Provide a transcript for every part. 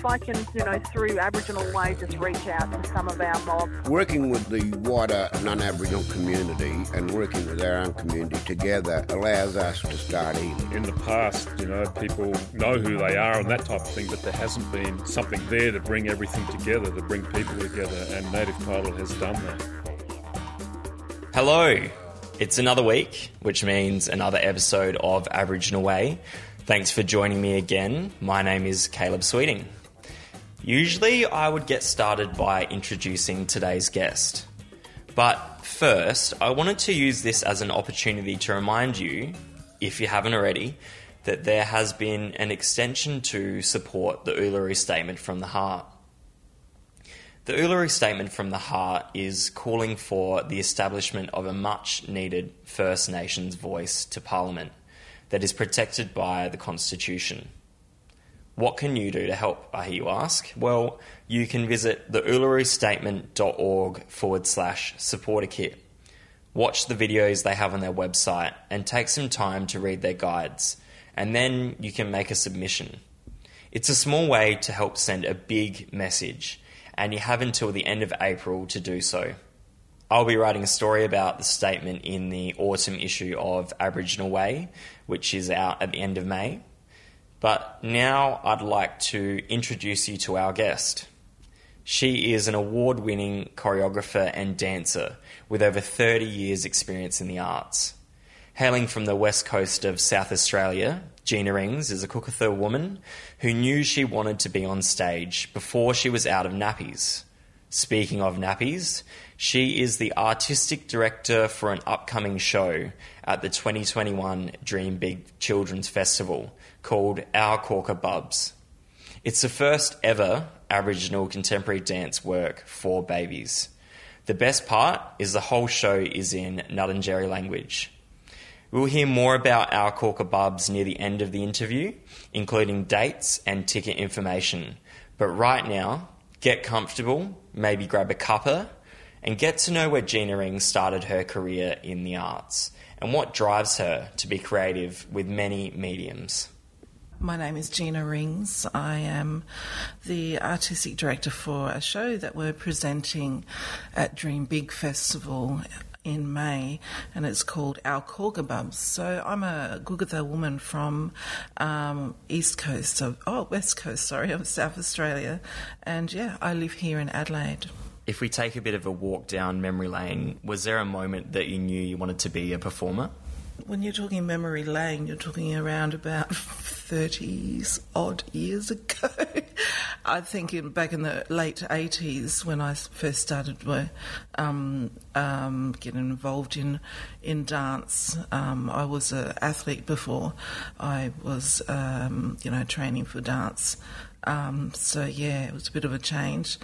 if I can, you know, through Aboriginal Way, just reach out to some of our mob. Working with the wider non-Aboriginal community and working with our own community together allows us to start healing. In the past, you know, people know who they are and that type of thing, but there hasn't been something there to bring everything together, to bring people together, and Native Title has done that. Hello. It's another week, which means another episode of Aboriginal Way. Thanks for joining me again. My name is Caleb Sweeting. Usually, I would get started by introducing today's guest. But first, I wanted to use this as an opportunity to remind you, if you haven't already, that there has been an extension to support the Uluru Statement from the Heart. The Uluru Statement from the Heart is calling for the establishment of a much needed First Nations voice to Parliament that is protected by the Constitution. What can you do to help, I hear you ask? Well, you can visit the ulurustatement.org forward slash supporter kit. Watch the videos they have on their website and take some time to read their guides, and then you can make a submission. It's a small way to help send a big message, and you have until the end of April to do so. I'll be writing a story about the statement in the autumn issue of Aboriginal Way, which is out at the end of May. But now I'd like to introduce you to our guest. She is an award winning choreographer and dancer with over 30 years' experience in the arts. Hailing from the west coast of South Australia, Gina Rings is a Kokatha woman who knew she wanted to be on stage before she was out of nappies. Speaking of nappies, she is the artistic director for an upcoming show at the 2021 Dream Big Children's Festival called Our Corka Bubs. It's the first ever Aboriginal contemporary dance work for babies. The best part is the whole show is in Ngarrindjeri language. We'll hear more about our Corka Bubs near the end of the interview, including dates and ticket information. But right now, get comfortable, maybe grab a cuppa, and get to know where Gina Ring started her career in the arts and what drives her to be creative with many mediums. My name is Gina Rings. I am the artistic director for a show that we're presenting at Dream Big Festival in May, and it's called Our Corka Bubs. So I'm a Kokatha woman from um, East Coast of oh West Coast, sorry, of South Australia, and yeah, I live here in Adelaide. If we take a bit of a walk down memory lane, was there a moment that you knew you wanted to be a performer? When you're talking memory lane, you're talking around about 30 odd years ago. I think in, back in the late 80s when I first started um, um, getting involved in, in dance. Um, I was an athlete before I was, um, you know, training for dance. Um, so yeah, it was a bit of a change.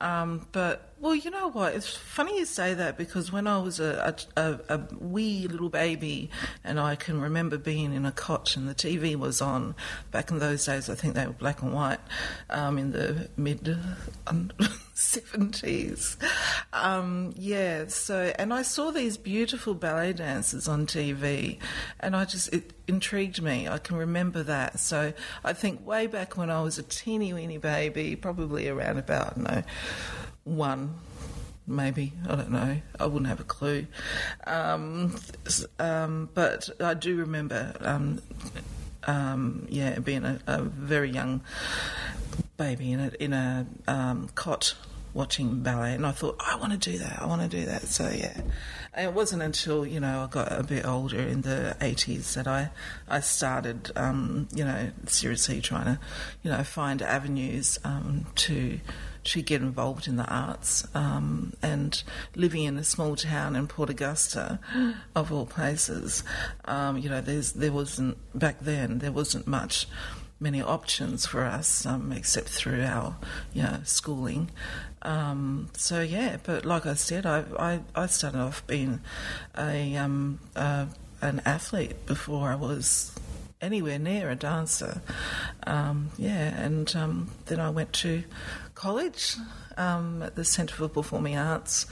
Um, but well, you know what? It's funny you say that because when I was a, a, a, wee little baby, and I can remember being in a cot and the TV was on. Back in those days, I think they were black and white. Um, in the mid seventies, um, yeah. So, and I saw these beautiful ballet dancers on TV, and I just it intrigued me. I can remember that. So, I think way back when I was a teeny weeny baby, probably around about no one maybe I don't know. I wouldn't have a clue. Um, um, but I do remember, um, um yeah, being a, a, very young baby in a in a um, cot watching ballet, and I thought I want to do that. I want to do that. So yeah, and it wasn't until you know I got a bit older in the eighties that I I started um, you know seriously trying to you know find avenues to to get involved in the arts. Um, and living in a small town in Port Augusta, of all places, um, you know, there wasn't back then there wasn't much many options for us um, except through our you know schooling. Um, so yeah, but like I said, I, I, I started off being a um, an athlete before I was anywhere near a dancer. Um, yeah, and um, then I went to college um, at the Centre for Performing Arts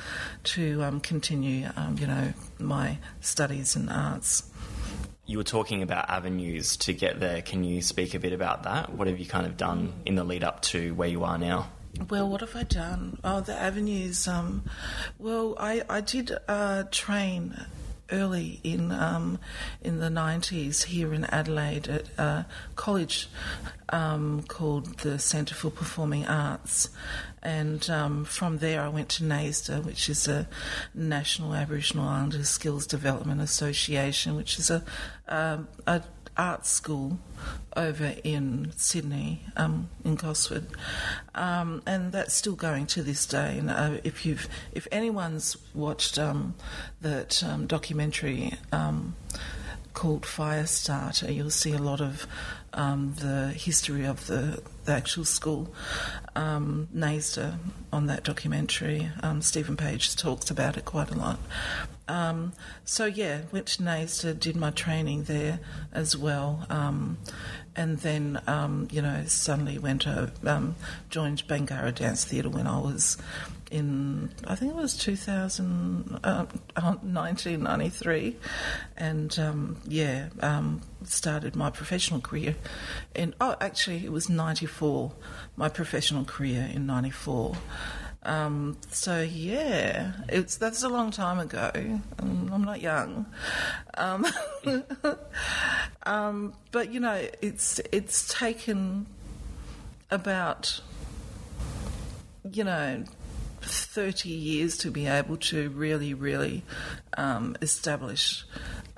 to um, continue, um, you know, my studies in arts. You were talking about avenues to get there. Can you speak a bit about that? What have you kind of done in the lead up to where you are now? Well, what have I done? Oh, the avenues. Um, well, I I did uh, train early in um, in the nineties here in Adelaide at a college um, called the Centre for Performing Arts, and um, from there I went to NAISDA, which is a National Aboriginal Islanders Skills Development Association, which is a, um, a art school over in Sydney, um, in Gosford, um, and that's still going to this day. And uh, if you've, if anyone's watched um, that um, documentary um, called Firestarter, you'll see a lot of um, the history of the, the actual school. Um, NAISDA on that documentary. Um, Stephen Page talks about it quite a lot. Um, so yeah, went to NAISDA, did my training there as well, um, and then um, you know suddenly went uh, um, joined Bangarra Dance Theatre when I was in I think it was 2000, uh, 1993, and um, yeah, um, started my professional career. In oh, actually, it was 94. My professional career in 94. Um, so yeah, it's that's a long time ago. Um, I'm not young, um, um, but you know, it's it's taken about you know 30 years to be able to really, really um, establish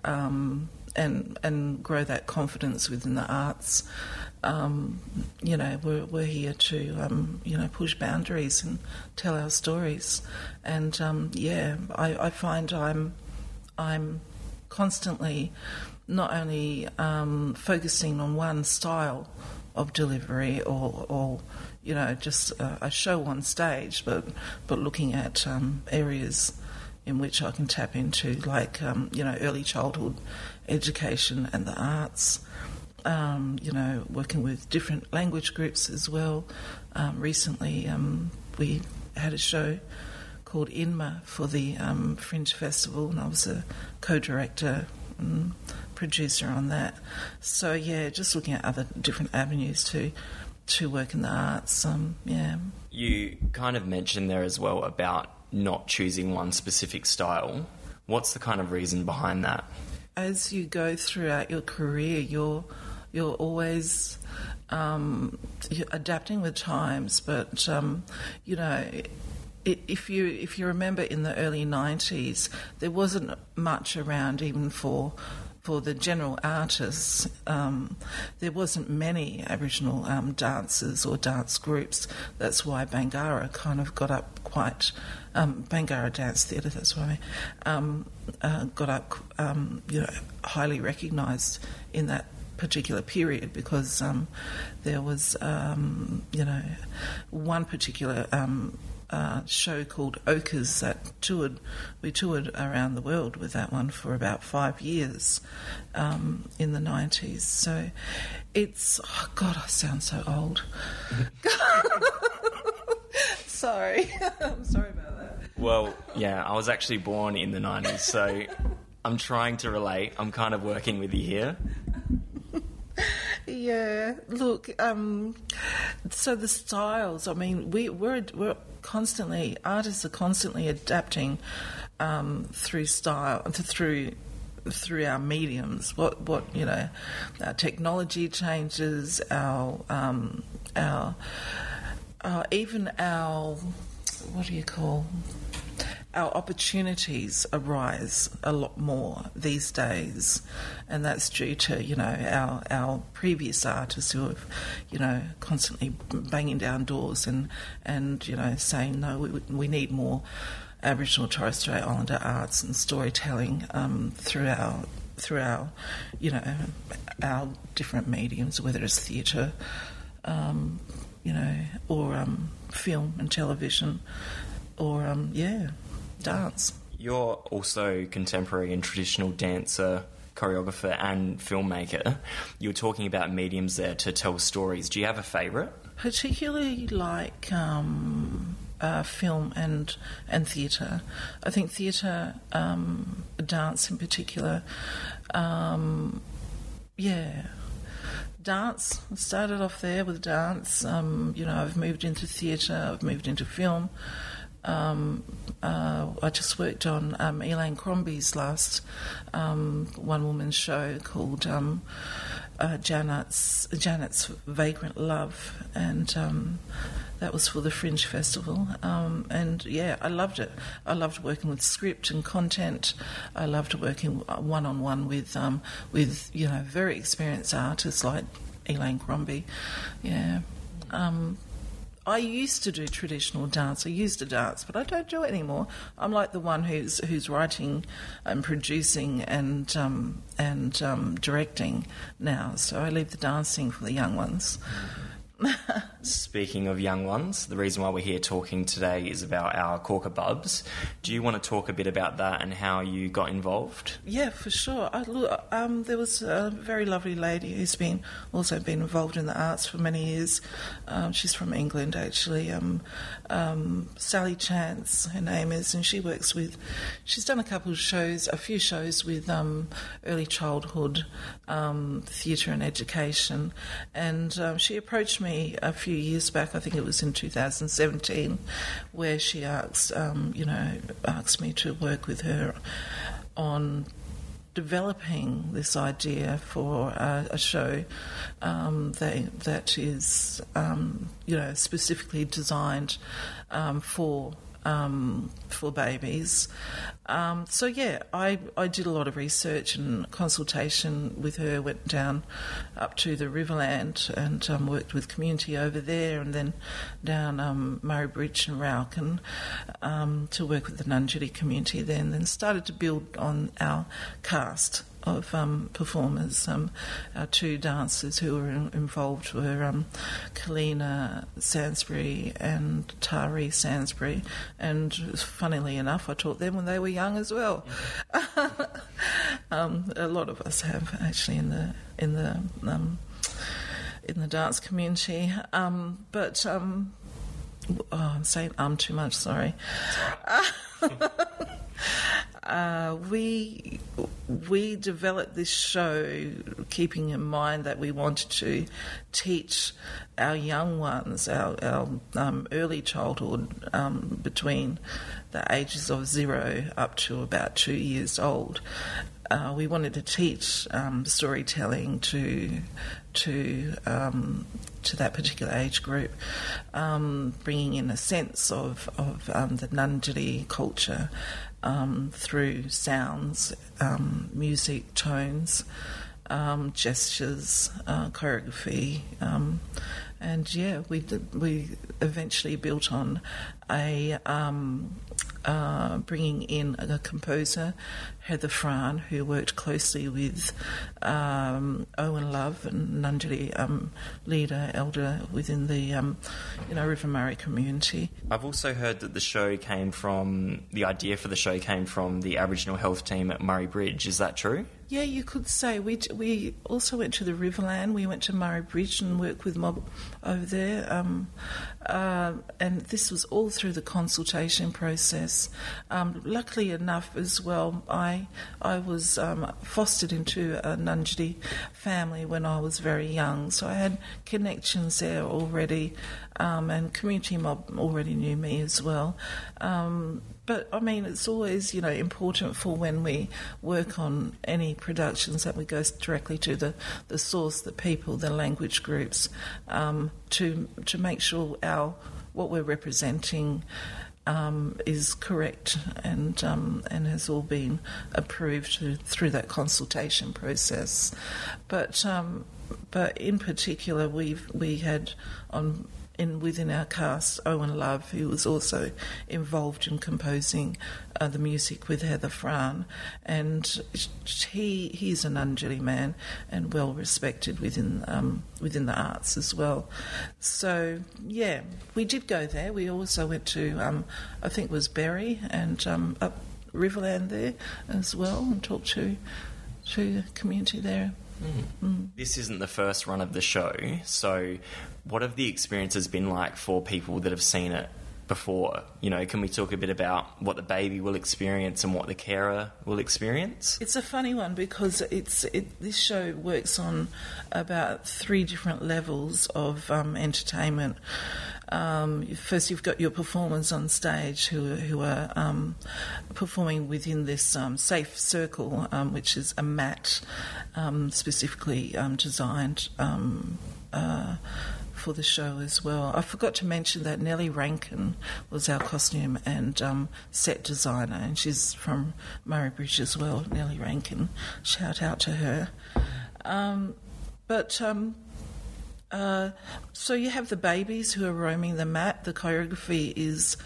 um, and and grow that confidence within the arts. Um, you know, we're, we're here to um, you know push boundaries and tell our stories, and um, yeah, I, I find I'm I'm constantly not only um, focusing on one style of delivery or, or you know just a, a show on stage, but but looking at um, areas in which I can tap into, like um, you know early childhood education and the arts. Um, you know, working with different language groups as well. Um, recently, um, we had a show called INMA for the um, Fringe Festival, and I was a co-director and producer on that. So yeah, just looking at other different avenues to to work in the arts. Um, yeah. You kind of mentioned there as well about not choosing one specific style. What's the kind of reason behind that? As you go throughout your career, you're you're always um, you're adapting with times, but um, you know. If you if you remember in the early '90s, there wasn't much around even for for the general artists, um, there wasn't many Aboriginal um, dancers or dance groups. That's why Bangarra kind of got up quite. Um, Bangarra Dance Theatre. That's why I mean, um, uh, got up, um, you know, highly recognised in that particular period because um, there was, um, you know, one particular uh, show called Ochres that toured. We toured around the world with that one for about five years um, in the nineties. So it's oh God, I sound so old. sorry, I'm sorry about that. Well, yeah, I was actually born in the 90s, so I'm trying to relate. I'm kind of working with you here. Yeah, look. Um, so the styles. I mean, we we're we're constantly artists are constantly adapting um, through style through through our mediums. What what you know, our technology changes. Our um, our uh, even our what do you call our opportunities arise a lot more these days, and that's due to you know our our previous artists who have you know constantly banging down doors and and you know saying no, we we need more Aboriginal Torres Strait Islander arts and storytelling um, through our through our you know our different mediums, whether it's theatre. Um, you know, or um, film and television, or um, yeah, dance. You're also contemporary and traditional dancer, choreographer, and filmmaker. You were talking about mediums there to tell stories. Do you have a favourite? Particularly like um, uh, film and and theatre. I think theatre, um, dance in particular, um, yeah. Dance I started off there with dance. Um, you know, I've moved into theatre. I've moved into film. Um, uh, I just worked on um, Elaine Crombie's last um, one woman show called um, uh, Janet's, Janet's Vagrant Love, and um, that was for the Fringe Festival. Um, and yeah, I loved it. I loved working with script and content. I loved working one on one with um, with you know very experienced artists like Elaine Crombie. Yeah. Um, I used to do traditional dance. I used to dance, but I don't do it anymore. I'm like the one who's who's writing and producing and um, and um, directing now. So I leave the dancing for the young ones. Speaking of young ones, the reason why we're here talking today is about our Corka Bubs. Do you want to talk a bit about that and how you got involved? Yeah, for sure. I, um, there was a very lovely lady who's been also been involved in the arts for many years. Um, she's from England, actually. Um, um Sally Chance, her name is, and she works with. She's done a couple of shows, a few shows with um, early childhood um, theatre and education, and she approached me me a few years back. I think it was in 2017, where she asked, um, you know, asked me to work with her on developing this idea for a show um, that that is, um, you know, specifically designed um, for um, for babies. Um, so yeah, I, I did a lot of research and consultation with her. Went down up to the Riverland and um, worked with community over there, and then down um, Murray Bridge and Raukkan um, to work with the Ngarrindjeri community. Then then started to build on our cast of um, performers. Um, our two dancers who were in, involved were um, Kalina Sansbury and Tari Sansbury, and funnily enough, I taught them when they were young as well. Um, a lot of us have actually in the in the um, in the dance community, um, but. oh, I'm saying um too much. Sorry. uh, we we developed this show keeping in mind that we wanted to teach our young ones, our, our um, early childhood, um, between the ages of zero up to about two years old. Uh, we wanted to teach um, storytelling to to um, to that particular age group, um, bringing in a sense of of um, the Ngarrindjeri culture um, through sounds, um, music, tones, um, gestures, uh, choreography, um, and yeah, we did, we eventually built on a um, uh, bringing in a composer, Heather Frahn, who worked closely with um, Owen Love and Ngarrindjeri um, leader, elder within the um, you know River Murray community. I've also heard that the show came from the idea for the show came from the Aboriginal health team at Murray Bridge. Is that true? Yeah, you could say we we also went to the Riverland. We went to Murray Bridge and worked with mob over there, um, uh, and this was all through the consultation process. Um, luckily enough, as well, I I was um, fostered into a Ngarrindjeri family when I was very young, so I had connections there already, um, and community mob already knew me as well. Um, but I mean, it's always you know important for when we work on any productions that we go directly to the, the source, the people, the language groups, um, to to make sure our what we're representing. Um, is correct and um, and has all been approved through that consultation process, but um, but in particular we've we had on in within our cast, Owen Love, who was also involved in composing uh, the music with Heather Frahn, and he he's an Ngarrindjeri man and well respected within um, within the arts as well. So yeah, we did go there. We also went to um, I think it was Berri and um, up Riverland there as well, and talked to to the community there. Mm. This isn't the first run of the show, so what have the experiences been like for people that have seen it before. You know, can we talk a bit about what the baby will experience and what the carer will experience? It's a funny one because it's it, this show works on about three different levels of um, entertainment. Um, first, you've got your performers on stage who who are um, performing within this um, safe circle, um, which is a mat um, specifically designed. Uh, for the show as well. I forgot to mention that Nellie Rankin was our costume and um, set designer, and she's from Murray Bridge as well. Nellie Rankin, shout out to her. Um, but um, uh, so you have the babies who are roaming the mat. The choreography is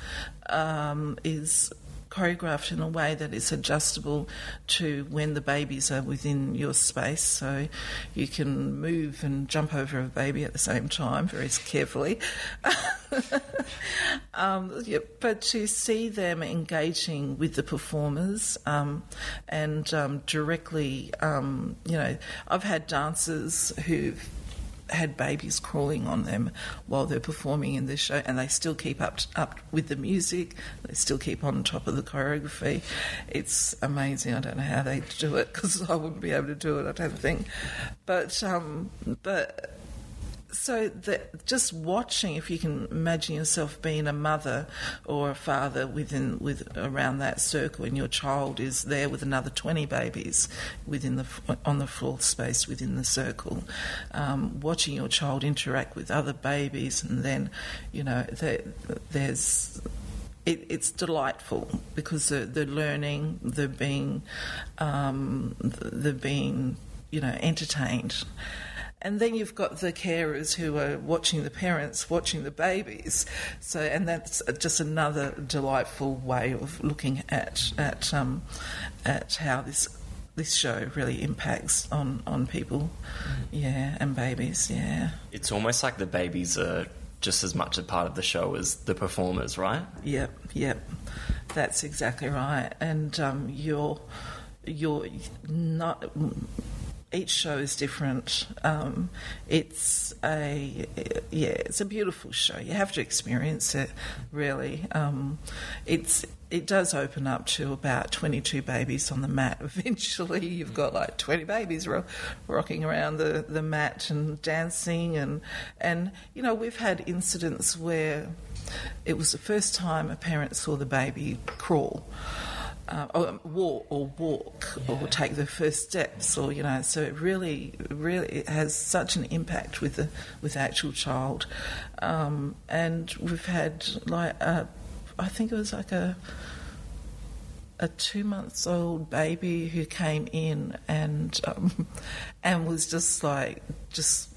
um, is choreographed in a way that is adjustable to when the babies are within your space. So you can move and jump over a baby at the same time very carefully. um, yeah, but to see them engaging with the performers um, and um, directly, um, you know, I've had dancers who've had babies crawling on them while they're performing in this show, and they still keep up up with the music. They still keep on top of the choreography. It's amazing. I don't know how they do it because I wouldn't be able to do it. I don't think, but um, but so that just watching, if you can imagine yourself being a mother or a father within with around that circle, and your child is there with another twenty babies within the on the floor space within the circle, um, watching your child interact with other babies, and then you know there, there's it, it's delightful because they're, they're, learning, they're being, um, they're being, you know, entertained. And then you've got the carers who are watching the parents, watching the babies. So, and that's just another delightful way of looking at at um, at how this this show really impacts on on people, yeah, and babies, yeah. It's almost like the babies are just as much a part of the show as the performers, right? Yep, yep, that's exactly right. And um, you're you're not each show is different. Um, it's a yeah, it's a beautiful show. You have to experience it. Really, um, it's it does open up to about 22 babies on the mat. Eventually, you've got like 20 babies ro- rocking around the, the mat and dancing, and and you know we've had incidents where it was the first time a parent saw the baby crawl uh, or walk or walk yeah. or take the first steps or you know so it really really it has such an impact with the with the actual child um, and we've had like a, I think it was like a a two months old baby who came in and um, and was just like just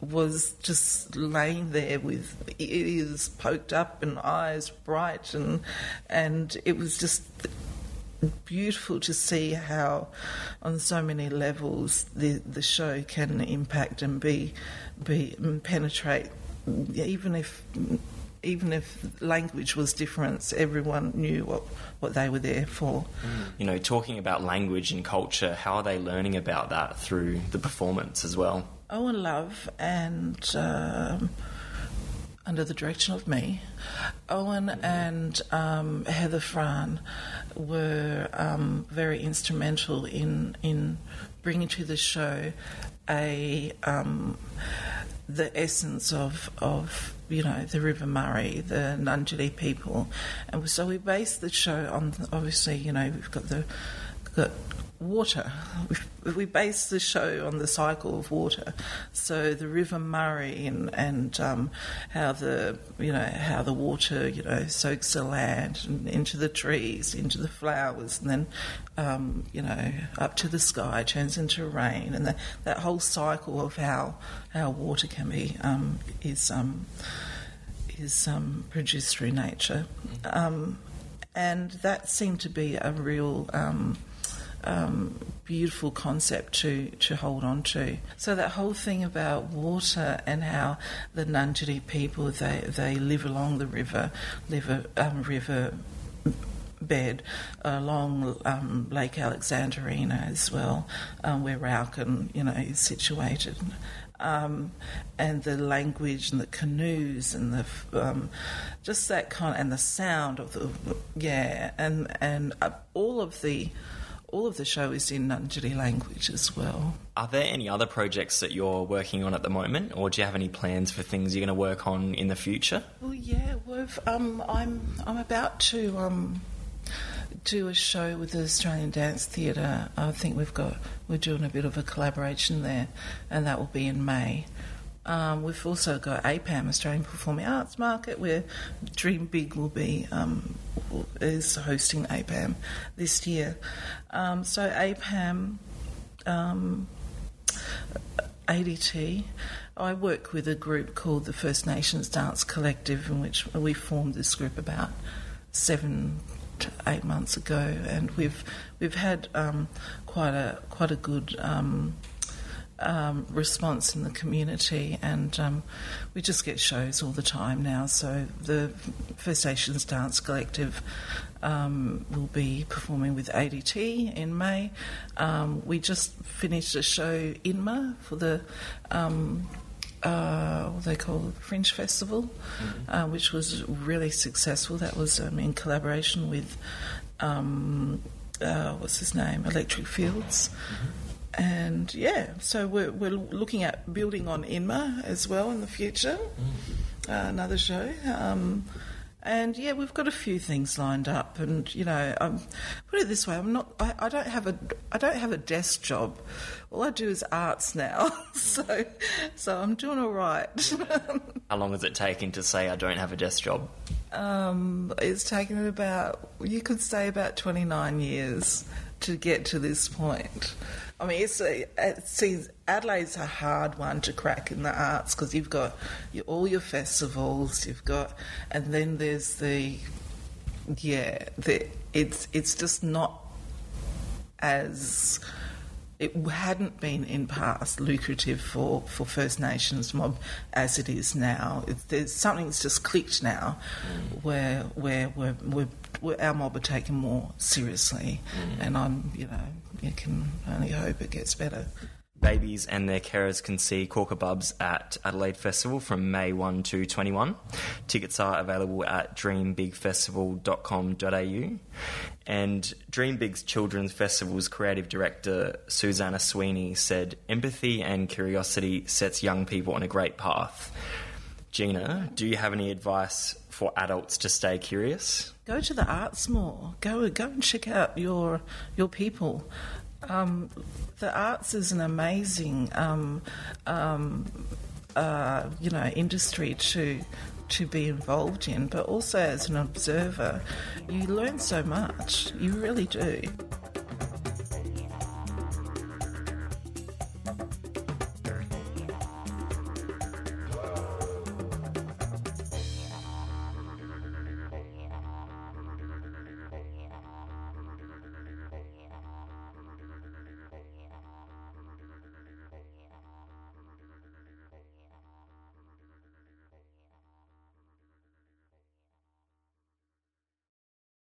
was just laying there with ears poked up and eyes bright and and it was just beautiful to see how, on so many levels, the the show can impact and be be and penetrate, even if mm, even if language was different, everyone knew what, what they were there for. Mm. You know, talking about language and culture, how are they learning about that through the performance as well? Oh, and Love and um, under the direction of me, Owen and um, Heather Frahn were um, very instrumental in in bringing to the show a um, the essence of of you know the River Murray, the Ngarrindjeri people, and so we based the show on obviously you know we've got the got water. We, we base the show on the cycle of water. So the River Murray and, and um, how the you know how the water you know soaks the land and into the trees, into the flowers, and then um, you know up to the sky turns into rain, and that that whole cycle of how how water can be um, is um, is um, produced through nature. Um, and that seemed to be a real um, beautiful concept to, to hold on to. So that whole thing about water and how the Ngarrindjeri people they they live along the river, live um, river bed along um, Lake Alexandrina as well, um, where Raukkan, you know, is situated. Um, and the language and the canoes and the um, just that kind and the sound of the yeah and and uh, all of the all of the show is in Ngarrindjeri language as well. Are there any other projects that you're working on at the moment, or do you have any plans for things you're going to work on in the future? Well, yeah, we've, um, I'm I'm about to um, do a show with the Australian Dance Theatre. I think we've got we're doing a bit of a collaboration there, and that will be in May. Um, we've also got APAM, Australian Performing Arts Market, where Dream Big will be um, is hosting APAM this year. Um, so APAM, um, ADT. I work with a group called the First Nations Dance Collective, in which we formed this group about seven to eight months ago, and we've we've had um, quite a quite a good um, response in the community, and um, we just get shows all the time now. So the First Nations Dance Collective um, will be performing with ADT in May. Um, we just finished a show INMA for the. Um, uh, what they call Fringe Festival, mm-hmm. uh, which was really successful. That was um, in collaboration with um, uh, what's his name, Electric Fields. Mm-hmm. And yeah, so we're, we're looking at building on INMA as well in the future. Mm. another show. Um, and yeah, we've got a few things lined up, and you know, um, put it this way: I'm not. I, I, don't have a. I don't have a desk job. All I do is arts now, so so I'm doing all right. How long is it taking to say I don't have a desk job? Um, it's taken about. You could say about 29 years to get to this point. I mean, it's a, it seems Adelaide's a hard one to crack in the arts because you've got your, all your festivals, you've got, and then there's the, yeah, the, it's it's just not as it hadn't been in past lucrative for, for First Nations mob as it is now. It, there's something that's just clicked now, mm. where where we're, we're, we're, our mob are taken more seriously, mm. and I'm you know you can only hope it gets better. Babies and their carers can see Corkabubs at Adelaide Festival from May 1 to 21. Tickets are available at dreambigfestival.com.au. And Dream Big's Children's Festival's creative director, Susanna Sweeney, said, Empathy and curiosity sets young people on a great path. Gina, do you have any advice for adults to stay curious? Go to the arts more. Go go and check out your your people. Um, the arts is an amazing, um, um, uh, you know, industry to to be involved in, but also as an observer, you learn so much. You really do.